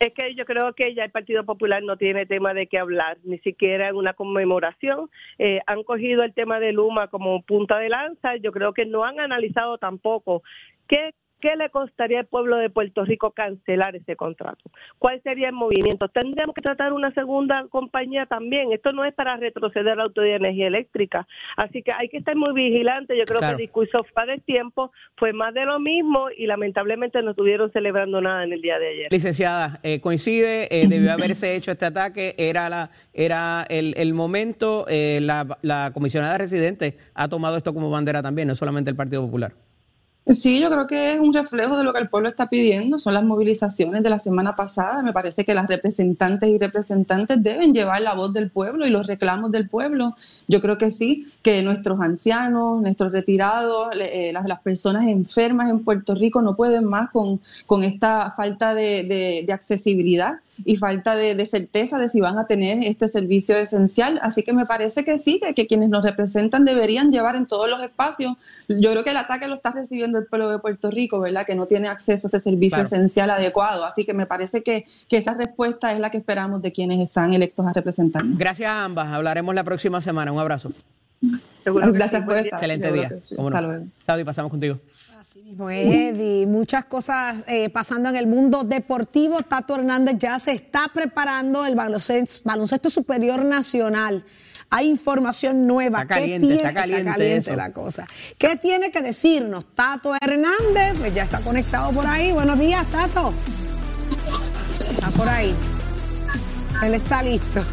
Speaker 8: Es que yo creo que ya el Partido Popular no tiene tema de qué hablar, ni siquiera en una conmemoración. Eh, han cogido el tema de Luma como punta de lanza. Yo creo que no han analizado tampoco qué ¿Qué le costaría al pueblo de Puerto Rico cancelar ese contrato? ¿Cuál sería el movimiento? Tendríamos que tratar una segunda compañía también. Esto no es para retroceder la Autoridad de Energía Eléctrica. Así que hay que estar muy vigilante. Yo creo que el discurso para el tiempo fue más de lo mismo y lamentablemente no estuvieron celebrando nada en el día de ayer.
Speaker 5: Licenciada, eh, coincide, eh, debió haberse hecho este ataque, era, la, era el, momento, eh, la, la comisionada residente ha tomado esto como bandera también, no solamente el Partido Popular.
Speaker 9: Sí, yo creo que es un reflejo de lo que el pueblo está pidiendo. Son las movilizaciones de la semana pasada. Me parece que las representantes y representantes deben llevar la voz del pueblo y los reclamos del pueblo. Yo creo que sí, que nuestros ancianos, nuestros retirados, eh, las, personas enfermas en Puerto Rico no pueden más con, con esta falta de, de accesibilidad y falta de, certeza de si van a tener este servicio esencial. Así que me parece que sí, que, quienes nos representan deberían llevar en todos los espacios. Yo creo que el ataque lo está recibiendo el pueblo de Puerto Rico, ¿verdad? Que no tiene acceso a ese servicio esencial adecuado. Así que me parece que, esa respuesta es la que esperamos de quienes están electos a representarnos.
Speaker 5: Gracias a ambas. Hablaremos la próxima semana. Un abrazo.
Speaker 9: Gracias por
Speaker 5: estar. Excelente día. Saudi, pasamos contigo.
Speaker 4: Eddie, muchas cosas eh, pasando en el mundo deportivo. Tato Hernández ya se está preparando el baloncesto, superior nacional. Hay información nueva.
Speaker 5: Está caliente, tiene, está caliente,
Speaker 4: la cosa. ¿Qué tiene que decirnos Tato Hernández? Pues ya está conectado por ahí. Buenos días, Tato. Está por ahí. Él está listo.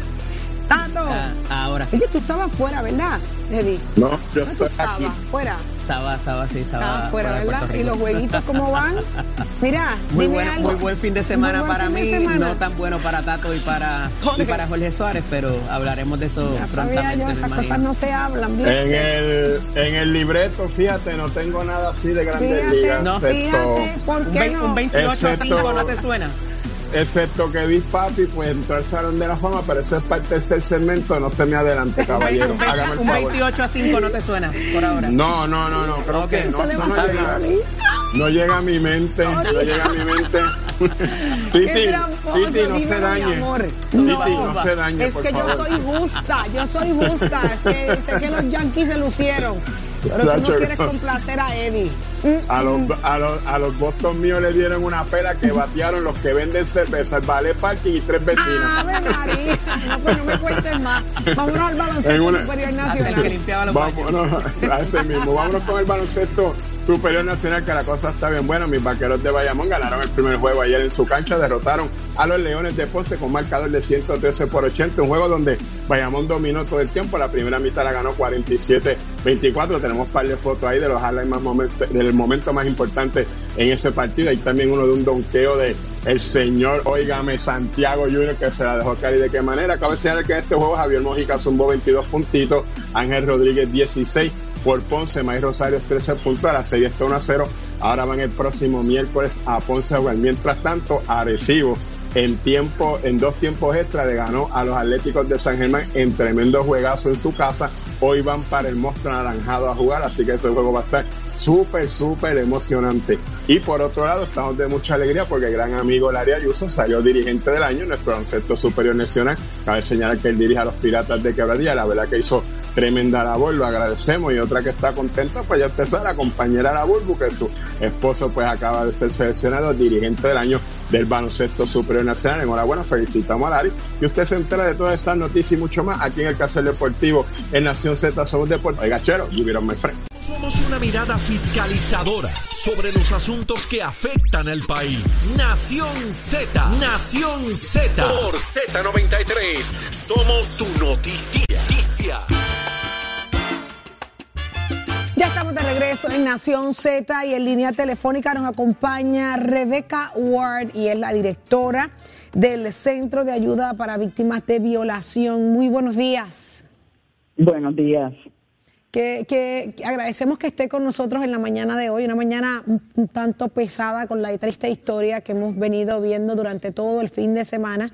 Speaker 4: Tato.
Speaker 5: ahora sí.
Speaker 4: Oye, tú estabas fuera, ¿verdad, Eddie?
Speaker 7: No, yo estoy aquí.
Speaker 4: fuera.
Speaker 5: Estaba, estaba, sí, estaba.
Speaker 4: Estaba fuera, ¿verdad? ¿Y los jueguitos cómo van? Mira,
Speaker 5: muy
Speaker 4: dime
Speaker 5: bueno,
Speaker 4: algo.
Speaker 5: Muy buen fin de semana para
Speaker 4: fin de
Speaker 5: mí,
Speaker 4: semana.
Speaker 5: no tan bueno para Tato y para,
Speaker 4: Jorge.
Speaker 5: y para Jorge Suárez, pero hablaremos de eso
Speaker 4: Ya sabía
Speaker 5: prontamente.
Speaker 4: yo,
Speaker 5: me
Speaker 4: esas
Speaker 5: imagino.
Speaker 4: cosas no se hablan, bien.
Speaker 7: En el, en el libreto, fíjate, no tengo nada así de grandes
Speaker 4: Fíjate,
Speaker 7: ligas.
Speaker 5: No.
Speaker 4: fíjate, ¿por
Speaker 5: Un,
Speaker 4: qué no?
Speaker 5: un 28 a 5
Speaker 7: Excepto-
Speaker 5: no te suena.
Speaker 7: Excepto que Big Papi pues entró al Salón de la Fama, pero eso es para el tercer segmento, no se me adelante, caballero. Hágame el
Speaker 5: un
Speaker 7: favor.
Speaker 5: 28 a 5 no te suena por ahora.
Speaker 7: No, no, no, no, creo
Speaker 5: Ok.
Speaker 7: que no,
Speaker 4: Eso
Speaker 7: no llega, no llega a mi mente, no llega a mi mente.
Speaker 4: Qué tramposo,
Speaker 7: Titi, no se
Speaker 4: dímelo, mi
Speaker 7: dañe.
Speaker 4: amor.
Speaker 7: Titi,
Speaker 4: No,
Speaker 7: se dañe,
Speaker 4: es
Speaker 7: por
Speaker 4: que yo soy justa, yo soy justa. Es que sé que los Yankees se lucieron. Pero tú no quieres complacer a Eddie.
Speaker 7: A los, a, los, a los Boston míos le dieron una pela que batearon los que venden cerveza, el Ballet Parking y tres vecinas.
Speaker 4: Ave María. No, pues no me cuentes más. Vámonos al baloncesto
Speaker 7: una-
Speaker 4: superior nacional.
Speaker 7: Vámonos a ese mismo. Vámonos con el baloncesto superior nacional, que la cosa está bien buena. Mis vaqueros de Bayamón ganaron el primer juego ayer en su cancha, derrotaron a los Leones de Ponce con marcador de 113 por 80. Un juego donde Bayamón dominó todo el tiempo. La primera mitad la ganó 47-24. Tenemos un par de fotos ahí de los highlights más del momento más importante en ese partido. Hay también uno de un donqueo de el señor, óigame, Santiago Junior, que se la dejó caer. ¿Y de qué manera? Cabe señalar que en este juego Javier Mojica zumbó 22 puntitos, Ángel Rodríguez 16 por Ponce, May Rosario 13 puntos, a la serie está 1 a 0. Ahora van el próximo miércoles a Ponce a jugar. Mientras tanto, Arecibo en tiempo, en dos tiempos extra le ganó a los Atléticos de San Germán en tremendo juegazo en su casa. Hoy van para el monstruo anaranjado a jugar, así que ese juego va a estar súper, súper emocionante. Y por otro lado, estamos de mucha alegría porque el gran amigo Larry Ayuso salió dirigente del año nuestro baloncesto superior nacional. Cabe señalar que él dirige a los Piratas de Quebradilla, la verdad que hizo tremenda labor, lo agradecemos. Y otra que está contenta, pues ya usted sabe, la compañera La Bulbu, que su esposo pues acaba de ser seleccionado dirigente del año del baloncesto superior nacional. Enhorabuena, felicitamos a Larry. Y usted se entera de todas estas noticias y mucho más aquí en el Casel Deportivo en Nación Z Somos Deportes. Oiga, chero, you vieron my friend.
Speaker 1: Somos una mirada fiscalizadora sobre los asuntos que afectan al país. Nación Z, Nación Z. Por Z93, somos su noticia.
Speaker 4: Ya estamos de regreso en Nación Z y en línea telefónica nos acompaña Rebeca Ward y es la directora del Centro de Ayuda para Víctimas de Violación. Muy buenos días.
Speaker 10: Buenos días.
Speaker 4: Que, que- que agradecemos que esté con nosotros en la mañana de hoy, una mañana un, un tanto pesada con la triste historia que hemos venido viendo durante todo el fin de semana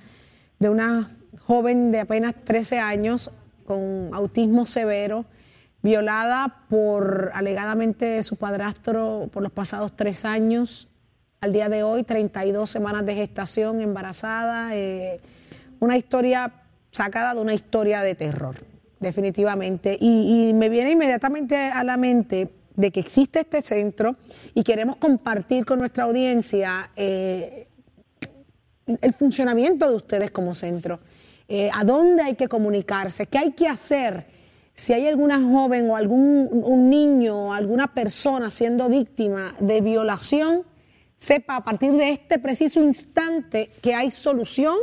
Speaker 4: de una joven de apenas 13 años con autismo severo, violada por alegadamente su padrastro por los pasados tres años. Al día de hoy, 32 semanas de gestación, embarazada, eh, una historia sacada de una historia de terror, definitivamente. Y, me viene inmediatamente a la mente de que existe este centro y queremos compartir con nuestra audiencia eh, el funcionamiento de ustedes como centro. Eh, ¿A dónde hay que comunicarse? ¿Qué hay que hacer? Si hay alguna joven o algún un niño o alguna persona siendo víctima de violación, sepa a partir de este preciso instante que hay solución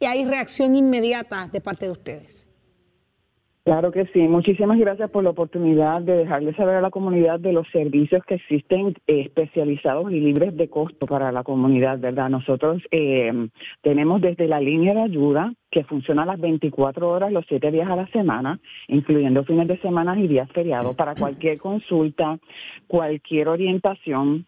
Speaker 4: y hay reacción inmediata de parte de ustedes.
Speaker 10: Claro que sí. Muchísimas gracias por la oportunidad de dejarle saber a la comunidad de los servicios que existen eh, especializados y libres de costo para la comunidad, ¿verdad? Nosotros eh, tenemos desde la línea de ayuda que funciona las 24 horas los 7 días a la semana, incluyendo fines de semana y días feriados, para cualquier consulta, cualquier orientación,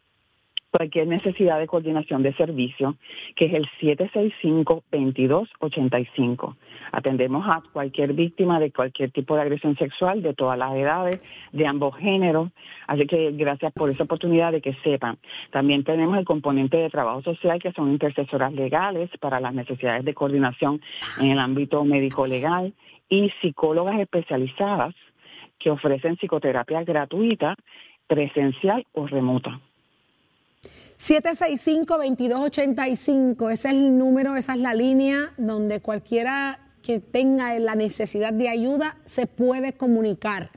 Speaker 10: cualquier necesidad de coordinación de servicio, que es el 765-2285. Atendemos a cualquier víctima de cualquier tipo de agresión sexual, de todas las edades, de ambos géneros. Así que gracias por esa oportunidad de que sepan. También tenemos el componente de trabajo social, que son intercesoras legales para las necesidades de coordinación en el ámbito médico-legal y psicólogas especializadas que ofrecen psicoterapia gratuita, presencial o remota.
Speaker 4: 765-2285, ese es el número, esa es la línea donde cualquiera que tenga la necesidad de ayuda se puede comunicar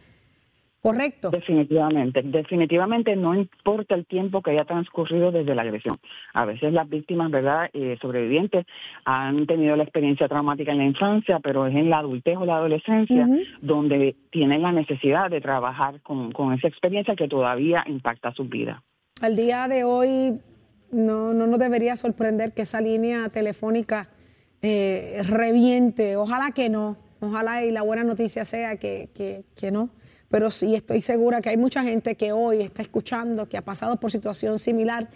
Speaker 4: Correcto.
Speaker 10: Definitivamente, definitivamente no importa el tiempo que haya transcurrido desde la agresión. A veces las víctimas, ¿verdad?, eh, sobrevivientes han tenido la experiencia traumática en la infancia, pero es en la adultez o la adolescencia donde tienen la necesidad de trabajar con, con esa experiencia que todavía impacta su vida.
Speaker 4: Al día de hoy no, no nos debería sorprender que esa línea telefónica eh, reviente. Ojalá que no. Ojalá y la buena noticia sea que, que, que no pero sí estoy segura que hay mucha gente que hoy está escuchando, que ha pasado por situación similar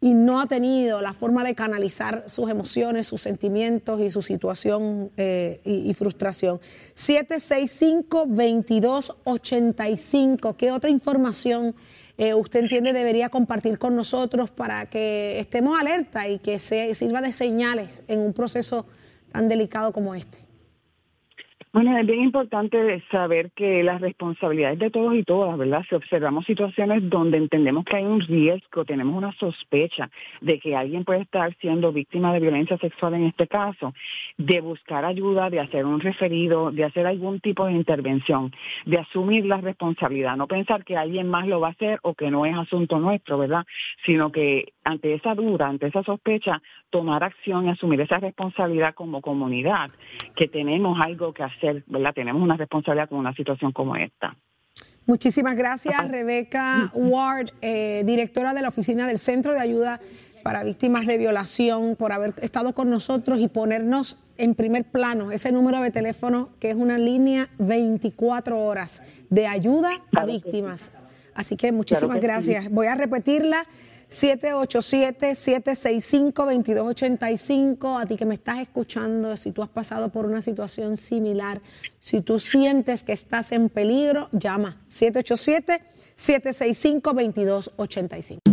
Speaker 4: y no ha tenido la forma de canalizar sus emociones, sus sentimientos y su situación eh, y, frustración. 765-2285, ¿qué otra información eh, usted entiende debería compartir con nosotros para que estemos alerta y que se, sirva de señales en un proceso tan delicado como este?
Speaker 10: Bueno, es bien importante saber que las responsabilidades de todos y todas, ¿verdad? Si observamos situaciones donde entendemos que hay un riesgo, tenemos una sospecha de que alguien puede estar siendo víctima de violencia sexual en este caso, de buscar ayuda, de hacer un referido, de hacer algún tipo de intervención, de asumir la responsabilidad, no pensar que alguien más lo va a hacer o que no es asunto nuestro, ¿verdad? Sino que ante esa duda, ante esa sospecha, tomar acción y asumir esa responsabilidad como comunidad, que tenemos algo que hacer ¿verdad? Tenemos una responsabilidad con una situación como esta.
Speaker 4: Muchísimas gracias, Rebeca Ward, eh, directora de la Oficina del Centro de Ayuda para Víctimas de Violación, por haber estado con nosotros y ponernos en primer plano ese número de teléfono que es una línea 24 horas de ayuda a víctimas. Así que muchísimas gracias. Voy a repetirla. 787-765-2285. A ti que me estás escuchando, si tú has pasado por una situación similar, si tú sientes que estás en peligro, llama 787-765-2285.